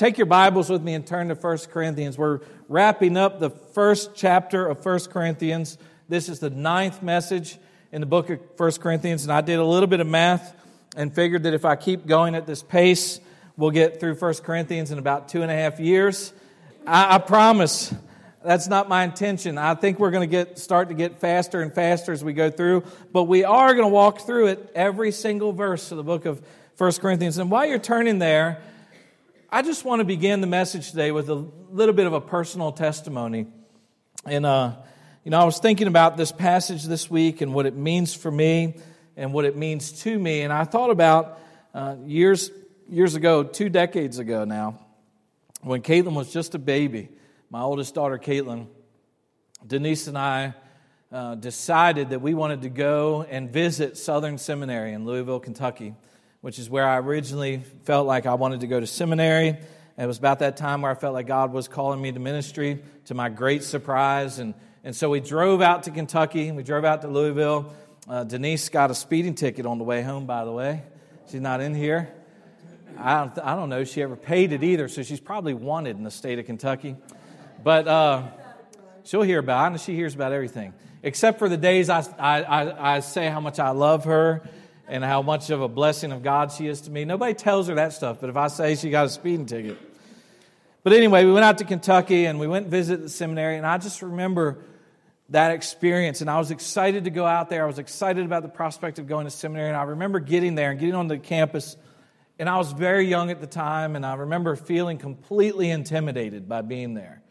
take your Bibles with me and turn to 1 Corinthians. We're wrapping up the first chapter of 1 Corinthians. This is the ninth message in the book of 1 Corinthians, and I did a little bit of math and figured that if I keep going at this pace, we'll get through 1 Corinthians in about two and a half years. I, I promise that's not my intention. I think we're going to get start to get faster and faster as we go through, but we are going to walk through it every single verse of the book of 1 Corinthians. And while you're turning there, I just want to begin the message today with a little bit of a personal testimony. And, uh, you know, I was thinking about this passage this week and what it means for me and what it means to me. And I thought about uh, years, years ago, two decades ago now, when Caitlin was just a baby, my oldest daughter, Caitlin, Denise and I uh, decided that we wanted to go and visit Southern Seminary in Louisville, Kentucky which is where I originally felt like I wanted to go to seminary. And it was about that time where I felt like God was calling me to ministry, to my great surprise. And, and so we drove out to Kentucky. We drove out to Louisville. Uh, Denise got a speeding ticket on the way home, by the way. She's not in here. I don't, I don't know if she ever paid it either, so she's probably wanted in the state of Kentucky. But uh, she'll hear about it, she hears about everything. Except for the days I, I, I, I say how much I love her and how much of a blessing of God she is to me. Nobody tells her that stuff, but if I say she got a speeding ticket. But anyway, we went out to Kentucky and we went and visit the seminary, and I just remember that experience. And I was excited to go out there. I was excited about the prospect of going to seminary. And I remember getting there and getting on the campus. And I was very young at the time, and I remember feeling completely intimidated by being there.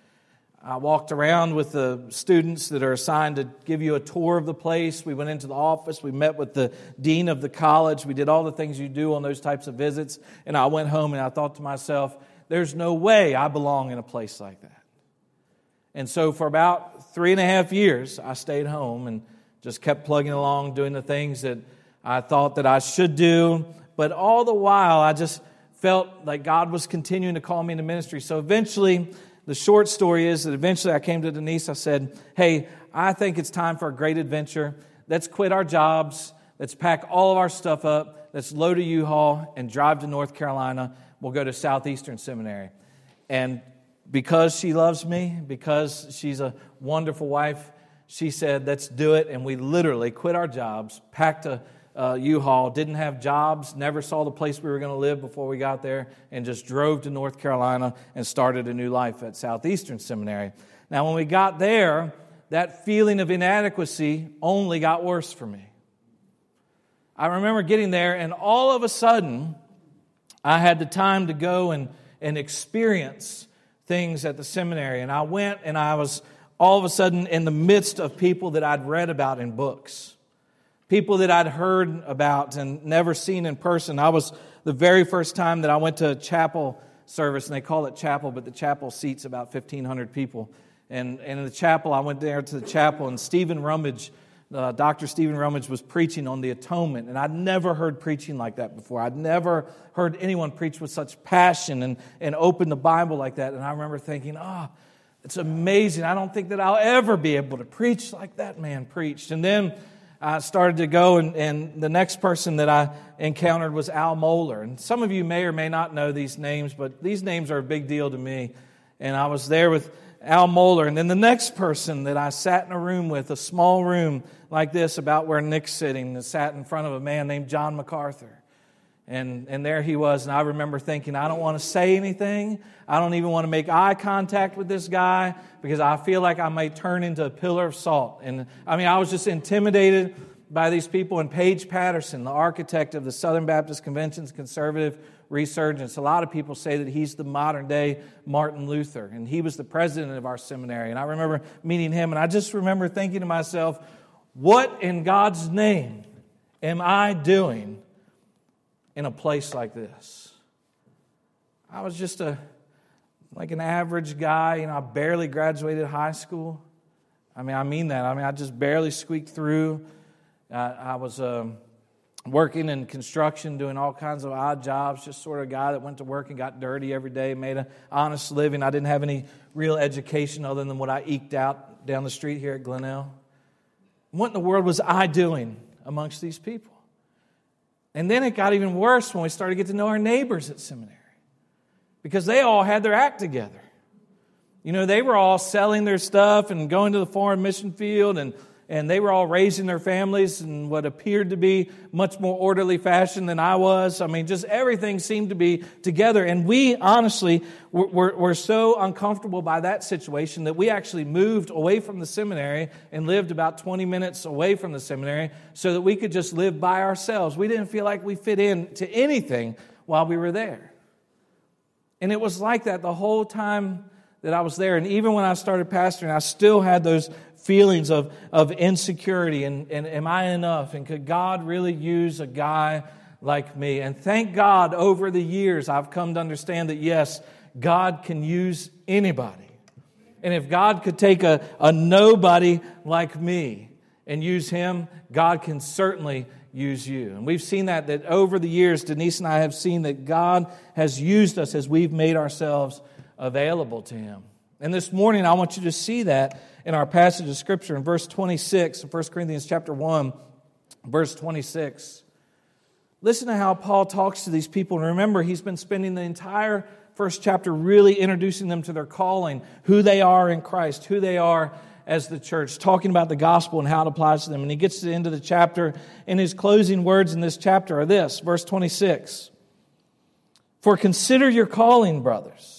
I walked around with the students that are assigned to give you a tour of the place. We went into the office. We met with the dean of the college. We did all the things you do on those types of visits. And I went home and I thought to myself, there's no way I belong in a place like that. And so for about three and a half years, I stayed home and just kept plugging along, doing the things that I thought that I should do. But all the while, I just felt like God was continuing to call me into ministry. So eventually, the short story is that eventually I came to Denise. I said, Hey, I think it's time for a great adventure. Let's quit our jobs. Let's pack all of our stuff up. Let's load a U Haul and drive to North Carolina. We'll go to Southeastern Seminary. And because she loves me, because she's a wonderful wife, she said, Let's do it. And we literally quit our jobs, packed a uh, U-Haul, didn't have jobs, never saw the place we were going to live before we got there, and just drove to North Carolina and started a new life at Southeastern Seminary. Now, when we got there, that feeling of inadequacy only got worse for me. I remember getting there, and all of a sudden, I had the time to go and, and experience things at the seminary. And I went, and I was all of a sudden in the midst of people that I'd read about in books people that I'd heard about and never seen in person. I was the very first time that I went to a chapel service, and they call it chapel, but the chapel seats about 1,500 people. And, and in the chapel, I went there to the chapel, and Stephen Rummage, uh, Dr. Stephen Rummage, was preaching on the atonement. And I'd never heard preaching like that before. I'd never heard anyone preach with such passion and, and open the Bible like that. And I remember thinking, ah, oh, it's amazing. I don't think that I'll ever be able to preach like that man preached. And then I started to go, and, and, the next person that I encountered was Al Mohler. And some of you may or may not know these names, but these names are a big deal to me. And I was there with Al Mohler. And then the next person that I sat in a room with, a small room like this, about where Nick's sitting, that sat in front of a man named John MacArthur. And, and there he was. And I remember thinking, I don't want to say anything. I don't even want to make eye contact with this guy because I feel like I might turn into a pillar of salt. And I mean, I was just intimidated by these people. And Paige Patterson, the architect of the Southern Baptist Convention's conservative resurgence, a lot of people say that he's the modern day Martin Luther. And he was the president of our seminary. And I remember meeting him. And I just remember thinking to myself, what in God's name am I doing? In a place like this. I was just a like an average guy, you know, I barely graduated high school. I mean, I mean that. I mean, I just barely squeaked through. Uh, I was um, working in construction, doing all kinds of odd jobs, just sort of a guy that went to work and got dirty every day, made an honest living. I didn't have any real education other than what I eked out down the street here at Glenelg. What in the world was I doing amongst these people? And then it got even worse when we started to get to know our neighbors at seminary. because they all had their act together. You know, they were all selling their stuff and going to the foreign mission field and and they were all raising their families in what appeared to be much more orderly fashion than I was. I mean, just everything seemed to be together. And we honestly were, were, so uncomfortable by that situation that we actually moved away from the seminary and lived about 20 minutes away from the seminary so that we could just live by ourselves. We didn't feel like we fit in to anything while we were there. And it was like that the whole time that I was there. And even when I started pastoring, I still had those feelings of, of insecurity and, and am I enough? And could God really use a guy like me? And thank God over the years I've come to understand that yes, God can use anybody. And if God could take a, a nobody like me and use him, God can certainly use you. And we've seen that that over the years, Denise and I have seen that God has used us as we've made ourselves available to him. And this morning I want you to see that in our passage of Scripture in verse 26, 1 Corinthians chapter 1, verse 26. Listen to how Paul talks to these people. And remember, he's been spending the entire first chapter really introducing them to their calling, who they are in Christ, who they are as the church, talking about the gospel and how it applies to them. And he gets to the end of the chapter, and his closing words in this chapter are this verse 26 For consider your calling, brothers.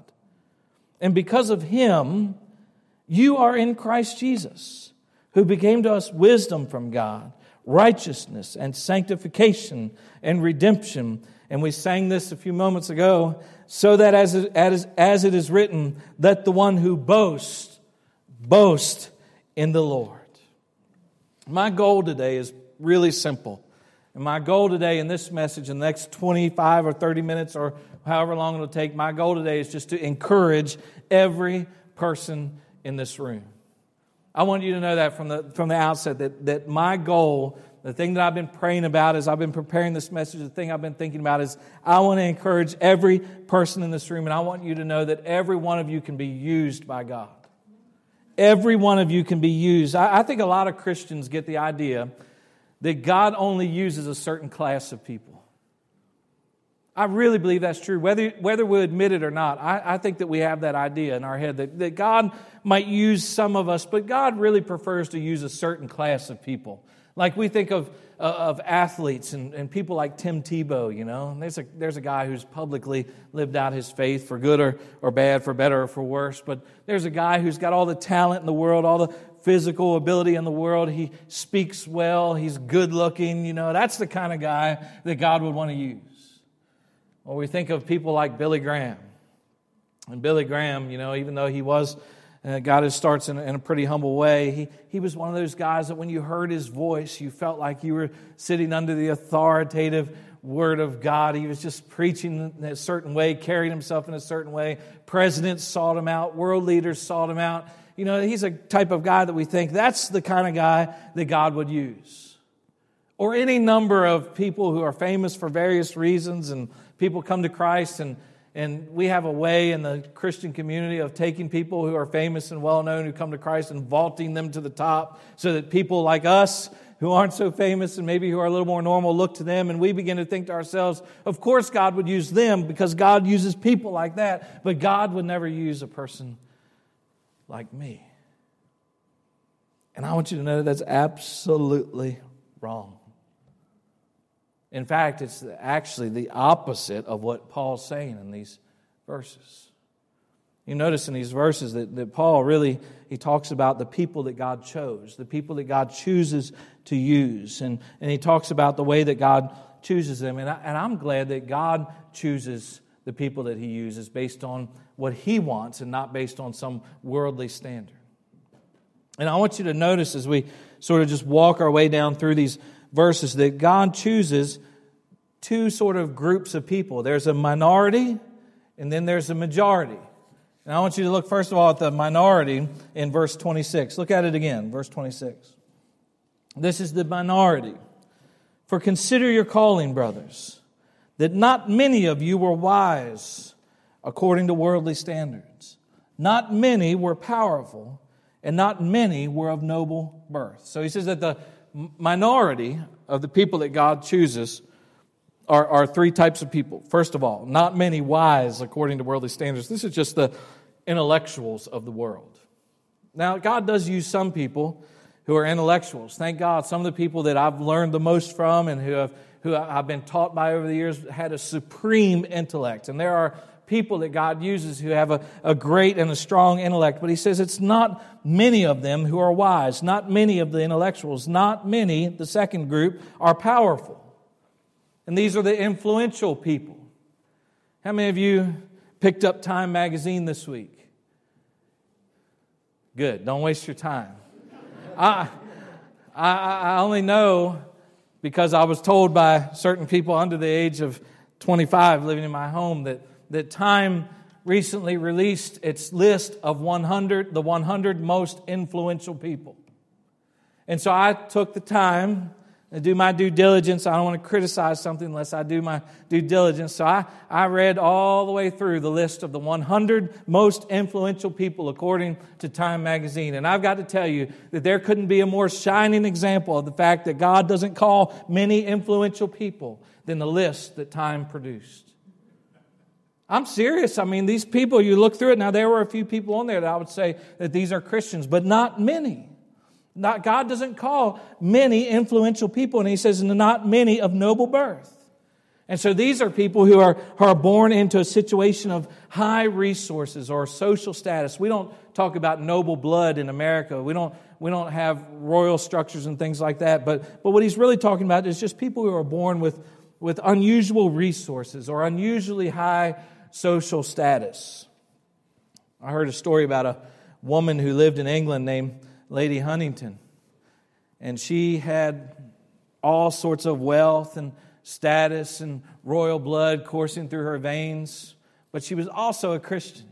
And because of him, you are in Christ Jesus, who became to us wisdom from God, righteousness and sanctification and redemption. And we sang this a few moments ago, so that as it, as, as it is written, let the one who boasts boast in the Lord. My goal today is really simple. And my goal today in this message, in the next 25 or 30 minutes or however long it'll take, my goal today is just to encourage every person in this room. I want you to know that from the, from the outset that, that my goal, the thing that I've been praying about as I've been preparing this message, the thing I've been thinking about is I want to encourage every person in this room, and I want you to know that every one of you can be used by God. Every one of you can be used. I, I think a lot of Christians get the idea that God only uses a certain class of people. I really believe that's true, whether, whether we admit it or not. I, I think that we have that idea in our head that, that God might use some of us, but God really prefers to use a certain class of people. Like we think of, uh, of athletes and, and people like Tim Tebow, you know. There's a, there's a guy who's publicly lived out his faith for good or, or bad, for better or for worse. But there's a guy who's got all the talent in the world, all the physical ability in the world. He speaks well, he's good looking, you know. That's the kind of guy that God would want to use. Or we think of people like Billy Graham. And Billy Graham, you know, even though he was, uh, got his starts in, in a pretty humble way, he, he was one of those guys that when you heard his voice, you felt like you were sitting under the authoritative word of God. He was just preaching in a certain way, carried himself in a certain way. Presidents sought him out, world leaders sought him out. You know, he's a type of guy that we think that's the kind of guy that God would use. Or any number of people who are famous for various reasons and people come to Christ, and, and we have a way in the Christian community of taking people who are famous and well known who come to Christ and vaulting them to the top so that people like us who aren't so famous and maybe who are a little more normal look to them and we begin to think to ourselves, of course God would use them because God uses people like that, but God would never use a person like me. And I want you to know that that's absolutely wrong. In fact, it's actually the opposite of what Paul's saying in these verses. You notice in these verses that, that Paul really he talks about the people that God chose, the people that God chooses to use. And, and he talks about the way that God chooses them. And, I, and I'm glad that God chooses the people that he uses based on what he wants and not based on some worldly standard. And I want you to notice as we sort of just walk our way down through these verses that God chooses two sort of groups of people there's a minority and then there's a majority. And I want you to look, first of all, at the minority in verse 26. Look at it again, verse 26. This is the minority. For consider your calling, brothers, that not many of you were wise according to worldly standards. Not many were powerful, and not many were of noble birth. So he says that the minority of the people that God chooses are, are three types of people. First of all, not many wise according to worldly standards. This is just the intellectuals of the world. Now, God does use some people who are intellectuals. Thank God, some of the people that I've learned the most from and who, have, who I've been taught by over the years had a supreme intellect. And there are people that God uses who have a, a great and a strong intellect. But He says it's not many of them who are wise, not many of the intellectuals, not many, the second group, are powerful. And these are the influential people. How many of you picked up Time magazine this week? Good. Don't waste your time. I, I, I only know because I was told by certain people under the age of 25 living in my home that, that Time recently released its list of 100, the 100 most influential people. And so I took the time to do my due diligence. I don't want to criticize something unless I do my due diligence. So I, I read all the way through the list of the 100 most influential people according to Time magazine. And I've got to tell you that there couldn't be a more shining example of the fact that God doesn't call many influential people than the list that Time produced. I'm serious. I mean, these people, you look through it. Now, there were a few people on there that I would say that these are Christians, but not many. Not, God doesn't call many influential people, and He says, not many of noble birth. And so these are people who are, who are born into a situation of high resources or social status. We don't talk about noble blood in America. We don't, we don't have royal structures and things like that. But, but what he's really talking about is just people who are born with, with unusual resources or unusually high social status. I heard a story about a woman who lived in England named Lady Huntingdon. And she had all sorts of wealth and status and royal blood coursing through her veins, but she was also a Christian.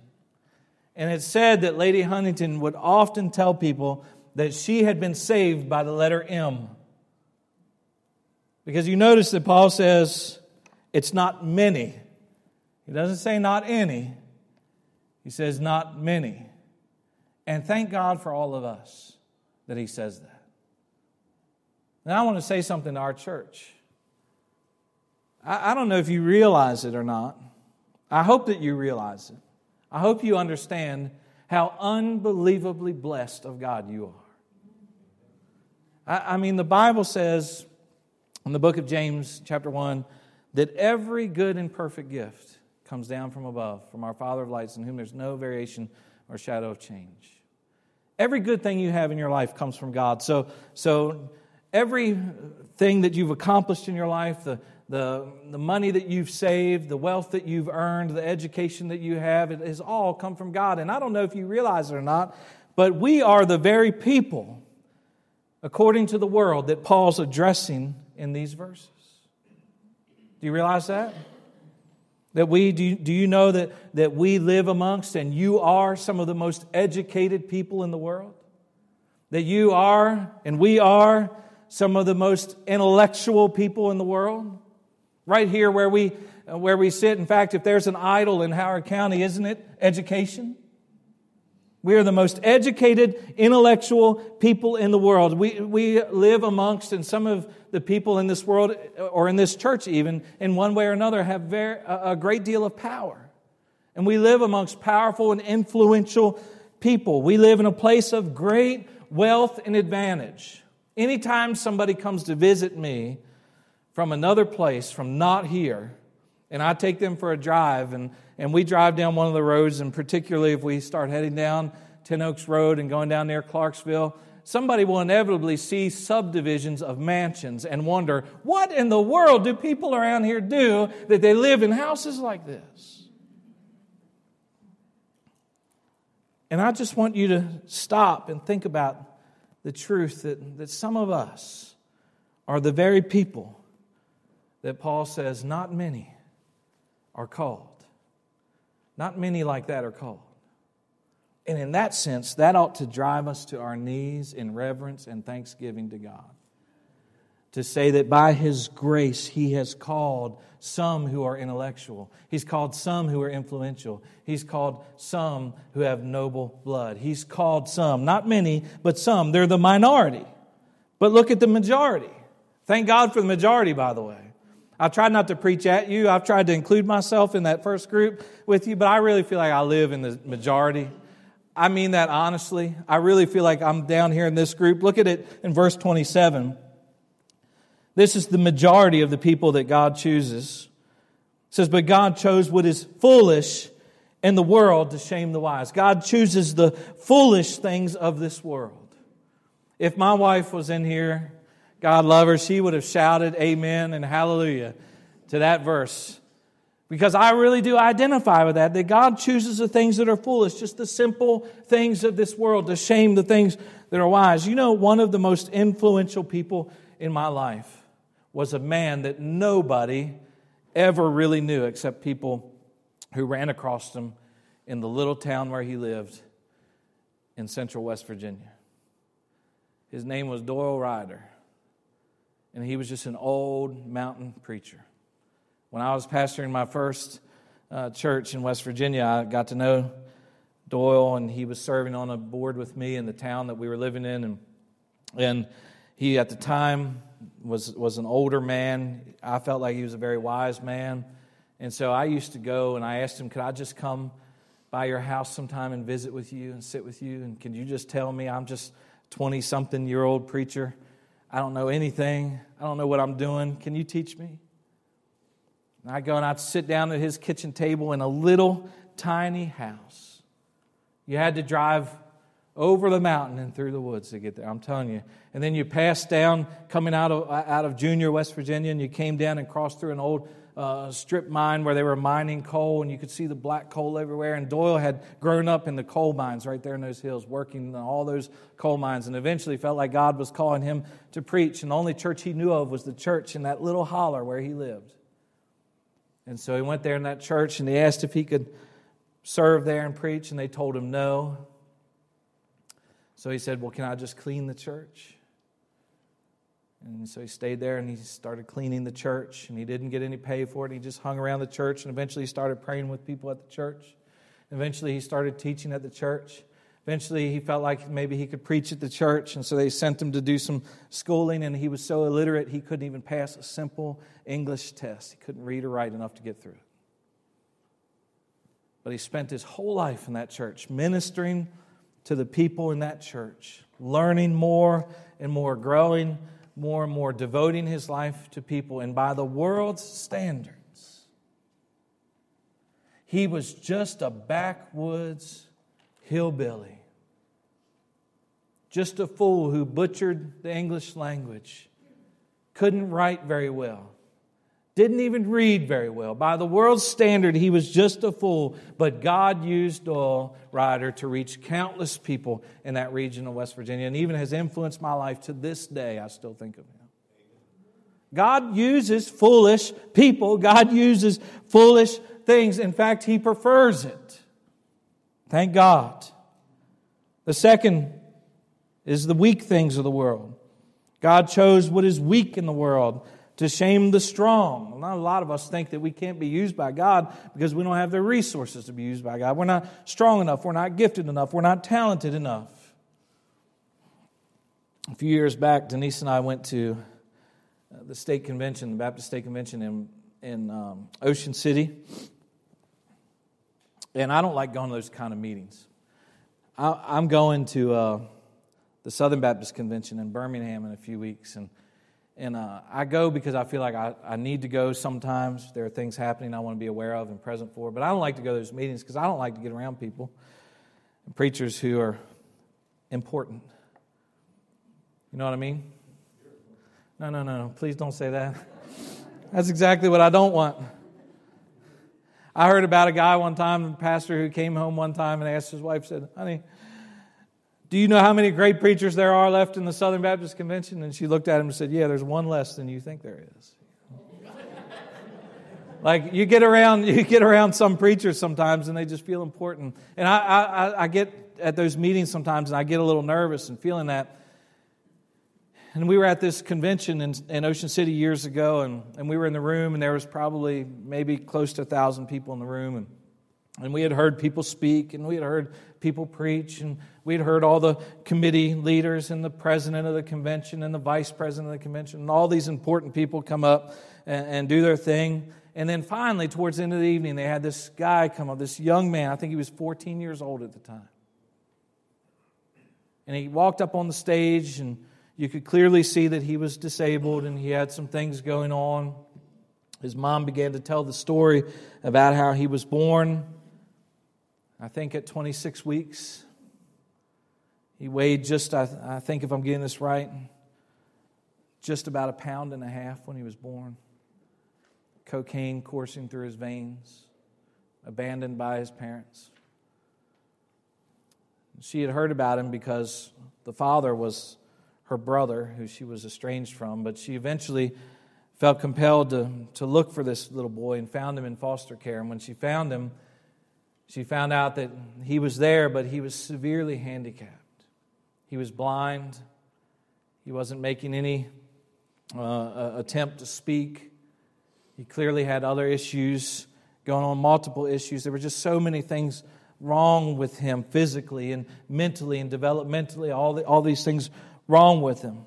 And it said that Lady Huntingdon would often tell people that she had been saved by the letter M. Because you notice that Paul says it's not many. He doesn't say not any, he says not many. And thank God for all of us that he says that. Now, I want to say something to our church. I, don't know if you realize it or not. I hope that you realize it. I hope you understand how unbelievably blessed of God you are. I, I mean, the Bible says in the book of James, chapter 1, that every good and perfect gift comes down from above, from our Father of lights, in whom there's no variation or shadow of change. Every good thing you have in your life comes from God. So, so everything that you've accomplished in your life, the, the, the money that you've saved, the wealth that you've earned, the education that you have, it has all come from God. And I don't know if you realize it or not, but we are the very people, according to the world, that Paul's addressing in these verses. Do you realize that? That we, do do you know that, that we live amongst and you are some of the most educated people in the world? That you are and we are some of the most intellectual people in the world? Right here where we, where we sit. In fact, if there's an idol in Howard County, isn't it education? We are the most educated, intellectual people in the world. We, we live amongst, and some of the people in this world, or in this church even, in one way or another, have very, a great deal of power. And we live amongst powerful and influential people. We live in a place of great wealth and advantage. Anytime somebody comes to visit me from another place, from not here, and I take them for a drive, and, and we drive down one of the roads, and particularly if we start heading down Ten Oaks Road and going down near Clarksville, somebody will inevitably see subdivisions of mansions and wonder, what in the world do people around here do that they live in houses like this? And I just want you to stop and think about the truth that, that some of us are the very people that Paul says, not many are called. Not many like that are called. And in that sense, that ought to drive us to our knees in reverence and thanksgiving to God. To say that by His grace, He has called some who are intellectual. He's called some who are influential. He's called some who have noble blood. He's called some, not many, but some. They're the minority. But look at the majority. Thank God for the majority, by the way. I've tried not to preach at you. I've tried to include myself in that first group with you, but I really feel like I live in the majority. I mean that honestly. I really feel like I'm down here in this group. Look at it in verse 27. This is the majority of the people that God chooses. It says, But God chose what is foolish in the world to shame the wise. God chooses the foolish things of this world. If my wife was in here, God love her, she would have shouted amen and hallelujah to that verse. Because I really do identify with that, that God chooses the things that are foolish, just the simple things of this world, to shame the things that are wise. You know, one of the most influential people in my life was a man that nobody ever really knew except people who ran across him in the little town where he lived in central West Virginia. His name was Doyle Ryder, and he was just an old mountain preacher. When I was pastoring my first uh, church in West Virginia, I got to know Doyle, and he was serving on a board with me in the town that we were living in. And, and he, at the time, was, was an older man. I felt like he was a very wise man. And so I used to go and I asked him, Could I just come by your house sometime and visit with you and sit with you? And can you just tell me I'm just 20 something year old preacher? I don't know anything. I don't know what I'm doing. Can you teach me? And I'd go and I'd sit down at his kitchen table in a little tiny house. You had to drive over the mountain and through the woods to get there. I'm telling you. And then you passed down, coming out of, out of Junior, West Virginia, and you came down and crossed through an old uh, strip mine where they were mining coal, and you could see the black coal everywhere. And Doyle had grown up in the coal mines right there in those hills, working in all those coal mines, and eventually felt like God was calling him to preach. And the only church he knew of was the church in that little holler where he lived. And so he went there in that church and he asked if he could serve there and preach, and they told him no. So he said, Well, can I just clean the church? And so he stayed there and he started cleaning the church, and he didn't get any pay for it. He just hung around the church, and eventually he started praying with people at the church. Eventually he started teaching at the church. Eventually, he felt like maybe he could preach at the church, and so they sent him to do some schooling. And he was so illiterate, he couldn't even pass a simple English test. He couldn't read or write enough to get through it. But he spent his whole life in that church, ministering to the people in that church, learning more and more, growing more and more, devoting his life to people. And by the world's standards, he was just a backwoods hillbilly just a fool who butchered the English language, couldn't write very well, didn't even read very well. By the world's standard, he was just a fool, but God used Doyle Ryder to reach countless people in that region of West Virginia and even has influenced my life to this day. I still think of him. God uses foolish people, God uses foolish things. In fact, he prefers it. Thank God. The second is the weak things of the world. God chose what is weak in the world to shame the strong. Not a lot of us think that we can't be used by God because we don't have the resources to be used by God. We're not strong enough. We're not gifted enough. We're not talented enough. A few years back, Denise and I went to uh, the state convention, the Baptist State Convention in, in um, Ocean City. And I don't like going to those kind of meetings. I, am going to. Uh, the Southern Baptist Convention in Birmingham in a few weeks. And, and uh, I go because I feel like I, I need to go sometimes. There are things happening I want to be aware of and present for. But I don't like to go to those meetings because I don't like to get around people, preachers who are important. You know what I mean? No, no, no, no. Please don't say that. That's exactly what I don't want. I heard about a guy one time, a pastor who came home one time and asked his wife, said, Honey, do you know how many great preachers there are left in the Southern Baptist Convention? And she looked at him and said, Yeah, there's one less than you think there is. like you get around, you get around some preachers sometimes, and they just feel important. And I, I, I get at those meetings sometimes, and I get a little nervous and feeling that. And we were at this convention in, in Ocean City years ago, and, and we were in the room, and there was probably maybe close to a thousand people in the room, and and we had heard people speak, and we had heard people preach, and we had heard all the committee leaders, and the president of the convention, and the vice president of the convention, and all these important people come up and, and do their thing. And then finally, towards the end of the evening, they had this guy come up, this young man. I think he was 14 years old at the time. And he walked up on the stage, and you could clearly see that he was disabled and he had some things going on. His mom began to tell the story about how he was born I think at 26 weeks, he weighed just, I, I think if I'm getting this right, just about a pound and a half when he was born. Cocaine coursing through his veins, abandoned by his parents. She had heard about him because the father was her brother, who she was estranged from, but she eventually felt compelled to, to look for this little boy and found him in foster care. And when she found him, she found out that he was there, but he was severely handicapped. He was blind. He wasn't making any uh, attempt to speak. He clearly had other issues going on, multiple issues. There were just so many things wrong with him physically and mentally and developmentally, all, the, all these things wrong with him.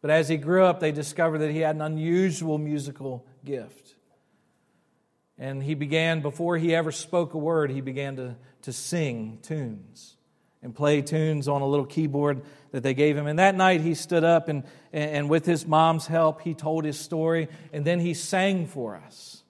But as he grew up, they discovered that he had an unusual musical gift. And he began, before he ever spoke a word, he began to, to sing tunes and play tunes on a little keyboard that they gave him. And that night he stood up and, and with his mom's help, he told his story and then he sang for us.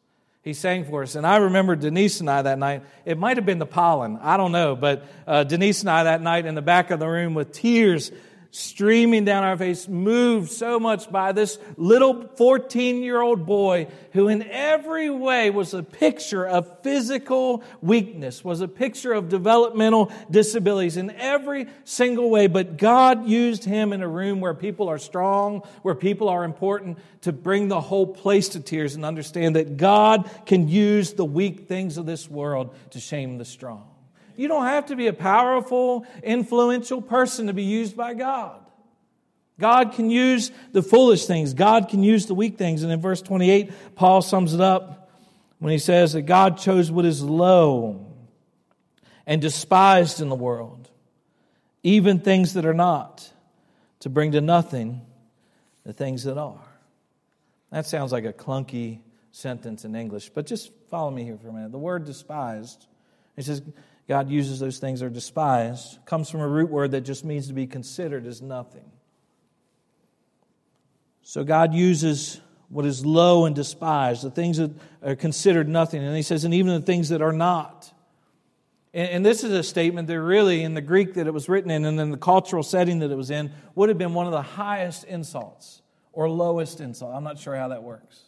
He sang for us. And I remember Denise and I that night. It might have been the pollen, I don't know, but uh, Denise and I that night in the back of the room with tears streaming down our face, moved so much by this little 14 year old boy who, in every way, was a picture of physical weakness, was a picture of developmental disabilities in every single way. But God used him in a room where people are strong, where people are important, to bring the whole place to tears and understand that God can use the weak things of this world to shame the strong. You don't have to be a powerful, influential person to be used by God. God can use the foolish things, God can use the weak things. And in verse 28, Paul sums it up when he says that God chose what is low and despised in the world, even things that are not, to bring to nothing the things that are. That sounds like a clunky sentence in English, but just follow me here for a minute. The word despised, it says, God uses those things that are despised, comes from a root word that just means to be considered as nothing. So God uses what is low and despised, the things that are considered nothing. And he says, and even the things that are not. And, and this is a statement that really, in the Greek that it was written in and in the cultural setting that it was in, would have been one of the highest insults or lowest insult. I'm not sure how that works.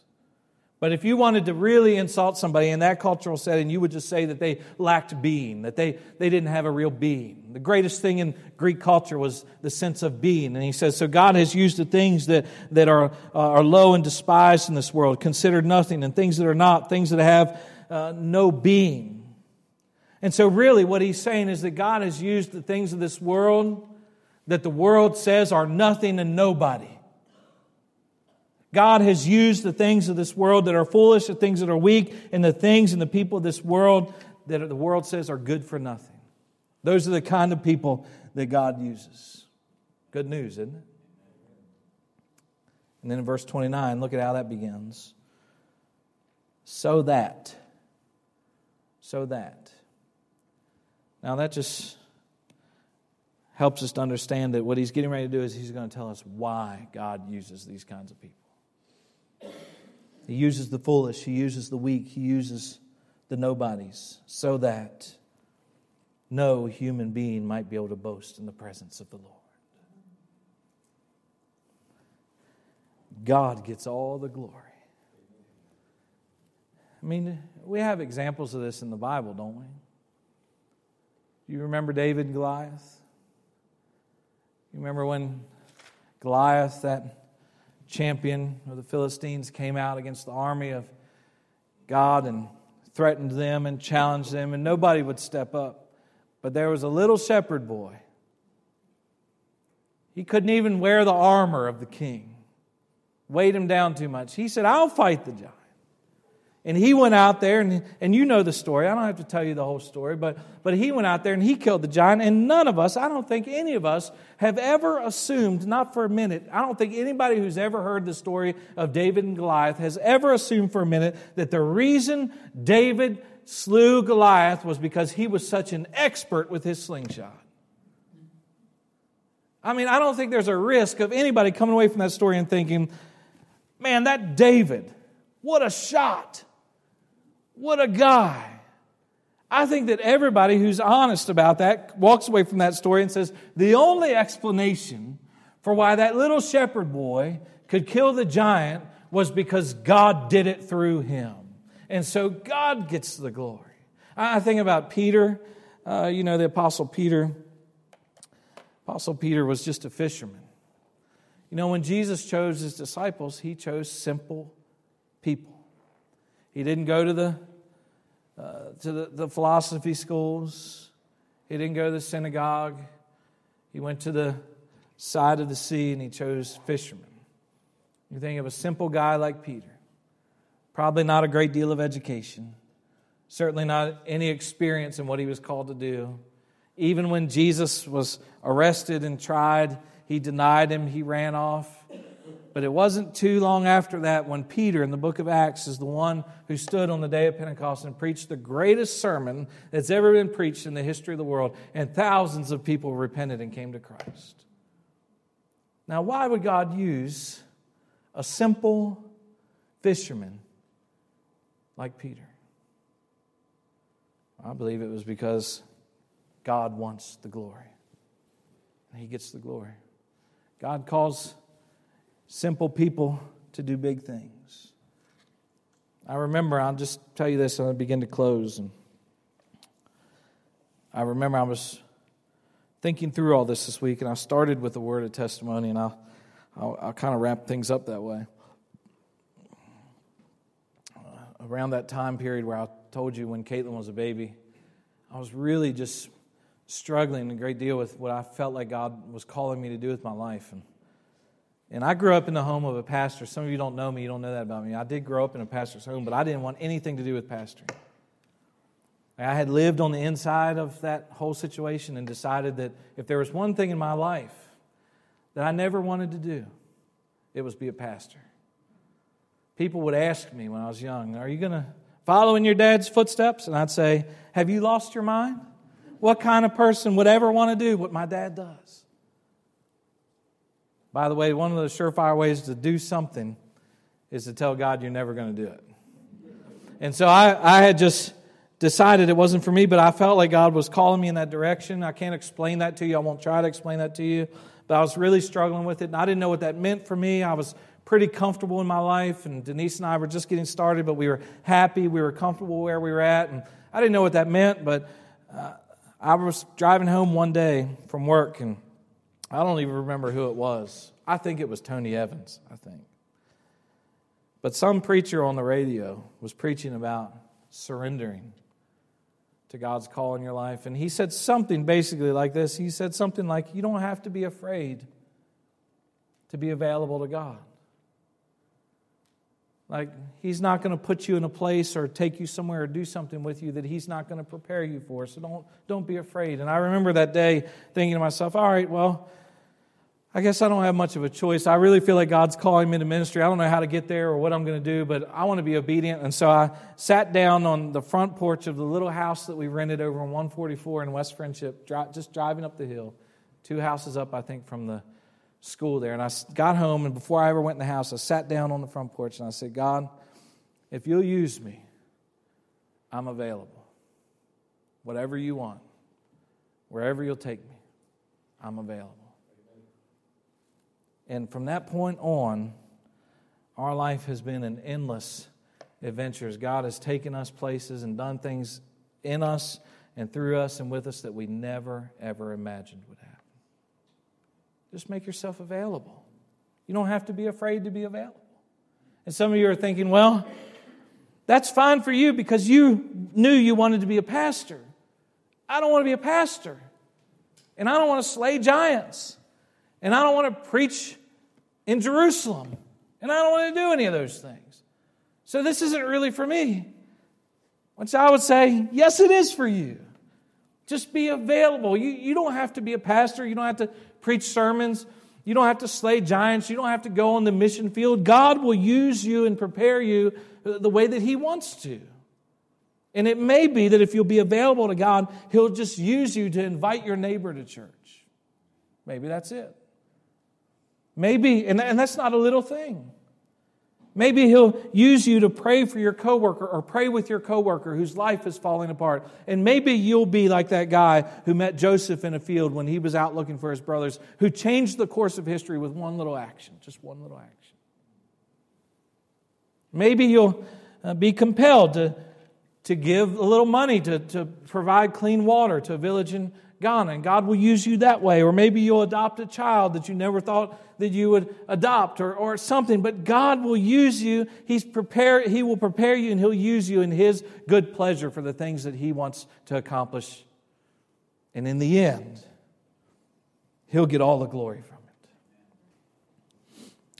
But if you wanted to really insult somebody in that cultural setting, you would just say that they lacked being, that they, they didn't have a real being. The greatest thing in Greek culture was the sense of being. And he says, so God has used the things that, that are, uh, are low and despised in this world, considered nothing, and things that are not, things that have uh, no being. And so, really, what he's saying is that God has used the things of this world that the world says are nothing and nobody God has used the things of this world that are foolish, the things that are weak, and the things and the people of this world that the world says are good for nothing. Those are the kind of people that God uses. Good news, isn't it? And then in verse 29, look at how that begins. So that. So that. Now that just helps us to understand that what he's getting ready to do is he's going to tell us why God uses these kinds of people. He uses the foolish, he uses the weak, he uses the nobodies so that no human being might be able to boast in the presence of the Lord. God gets all the glory. I mean, we have examples of this in the Bible, don't we? You remember David and Goliath? You remember when Goliath, that champion of the Philistines came out against the army of God and threatened them and challenged them, and nobody would step up. But there was a little shepherd boy. He couldn't even wear the armor of the king, weighed him down too much. He said, I'll fight the giant. And he went out there, and, and you know the story. I don't have to tell you the whole story, but, but he went out there and he killed the giant. And none of us, I don't think any of us, have ever assumed, not for a minute, I don't think anybody who's ever heard the story of David and Goliath has ever assumed for a minute that the reason David slew Goliath was because he was such an expert with his slingshot. I mean, I don't think there's a risk of anybody coming away from that story and thinking, man, that David, what a shot. What a guy. I think that everybody who's honest about that walks away from that story and says the only explanation for why that little shepherd boy could kill the giant was because God did it through him. And so God gets the glory. I think about Peter, uh, you know, the Apostle Peter. Apostle Peter was just a fisherman. You know, when Jesus chose his disciples, he chose simple people. He didn't go to the, uh, to the, the philosophy schools, he didn't go to the synagogue. He went to the side of the sea and he chose fishermen. You think of a simple guy like Peter, probably not a great deal of education, certainly not any experience in what he was called to do. Even when Jesus was arrested and tried, he denied him, he ran off. But it wasn't too long after that when Peter in the book of Acts is the one who stood on the day of Pentecost and preached the greatest sermon that's ever been preached in the history of the world, and thousands of people repented and came to Christ. Now, why would God use a simple fisherman like Peter? I believe it was because God wants the glory. And he gets the glory. God calls simple people to do big things. I remember, I'll just tell you this and I'll begin to close. And I remember I was thinking through all this this week, and I started with a word of testimony, and I'll, I'll, I'll kind of wrap things up that way. Uh, around that time period where I told you when Caitlin was a baby, I was really just struggling a great deal with what I felt like God was calling me to do with my life. And and I grew up in the home of a pastor. Some of you don't know me, you don't know that about me. I did grow up in a pastor's home, but I didn't want anything to do with pastoring. I had lived on the inside of that whole situation and decided that if there was one thing in my life that I never wanted to do, it was be a pastor. People would ask me when I was young, Are you going to follow in your dad's footsteps? And I'd say, Have you lost your mind? What kind of person would ever want to do what my dad does? By the way, one of the surefire ways to do something is to tell God you're never going to do it. And so I, I had just decided it wasn't for me, but I felt like God was calling me in that direction. I can't explain that to you. I won't try to explain that to you. But I was really struggling with it, and I didn't know what that meant for me. I was pretty comfortable in my life, and Denise and I were just getting started, but we were happy. We were comfortable where we were at, and I didn't know what that meant, but uh, I was driving home one day from work, and I don't even remember who it was. I think it was Tony Evans, I think. But some preacher on the radio was preaching about surrendering to God's call in your life. And he said something basically like this He said something like, You don't have to be afraid to be available to God. Like, He's not going to put you in a place or take you somewhere or do something with you that He's not going to prepare you for. So don't, don't be afraid. And I remember that day thinking to myself, All right, well, I guess I don't have much of a choice. I really feel like God's calling me to ministry. I don't know how to get there or what I'm going to do, but I want to be obedient. And so I sat down on the front porch of the little house that we rented over on 144 in West Friendship, just driving up the hill, two houses up, I think, from the school there. And I got home, and before I ever went in the house, I sat down on the front porch and I said, God, if you'll use me, I'm available. Whatever you want, wherever you'll take me, I'm available. And from that point on, our life has been an endless adventure. God has taken us places and done things in us and through us and with us that we never, ever imagined would happen. Just make yourself available. You don't have to be afraid to be available. And some of you are thinking, well, That's fine for you because you knew you wanted to be a pastor. I don't want to be a pastor. And I don't want to slay giants. And I don't want to preach in Jerusalem. And I don't want to do any of those things. So this isn't really for me. Which I would say, yes, it is for you. Just be available. You, you don't have to be a pastor. You don't have to preach sermons. You don't have to slay giants. You don't have to go on the mission field. God will use you and prepare you the way that He wants to. And it may be that if you'll be available to God, He'll just use you to invite your neighbor to church. Maybe that's it. Maybe, and that's not a little thing. Maybe he'll use you to pray for your coworker or pray with your coworker whose life is falling apart. And maybe you'll be like that guy who met Joseph in a field when he was out looking for his brothers, who changed the course of history with one little action, just one little action. Maybe you'll uh, be compelled to, to give a little money to, to provide clean water to a village in Ghana, and God will use you that way. Or maybe you'll adopt a child that you never thought that you would adopt or, or something. But God will use you. He's prepared, he will prepare you and He'll use you in His good pleasure for the things that He wants to accomplish. And in the end, He'll get all the glory from it.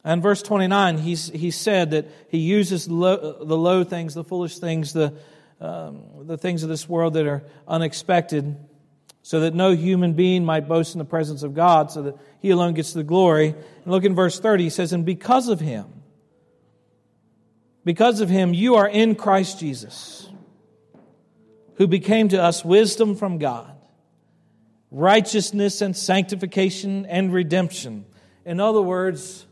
And verse 29, he's, he said that He uses the low things, the foolish things, the, um, the things of this world that are unexpected so that no human being might boast in the presence of God, so that he alone gets the glory. And look in verse 30, he says, And because of him, because of him, you are in Christ Jesus, who became to us wisdom from God, righteousness and sanctification and redemption. In other words,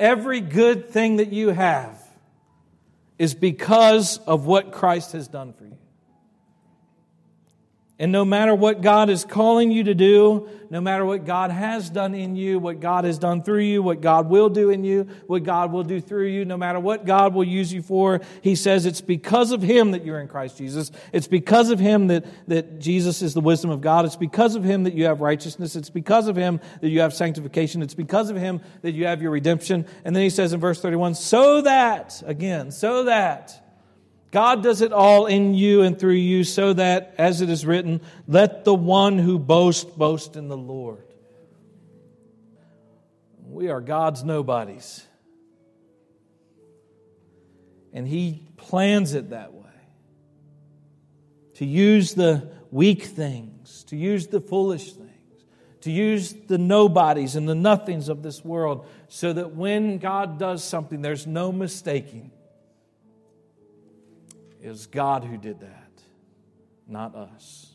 every good thing that you have is because of what Christ has done for you. And no matter what God is calling you to do, no matter what God has done in you, what God has done through you, what God will do in you, what God will do through you, no matter what God will use you for, He says it's because of Him that you're in Christ Jesus. It's because of Him that, that Jesus is the wisdom of God. It's because of Him that you have righteousness. It's because of Him that you have sanctification. It's because of Him that you have your redemption. And then He says in verse 31, so that, again, so that, God does it all in you and through you so that, as it is written, let the one who boasts boast in the Lord. We are God's nobodies. And He plans it that way to use the weak things, to use the foolish things, to use the nobodies and the nothings of this world, so that when God does something, there's no mistaking it was God who did that, not us.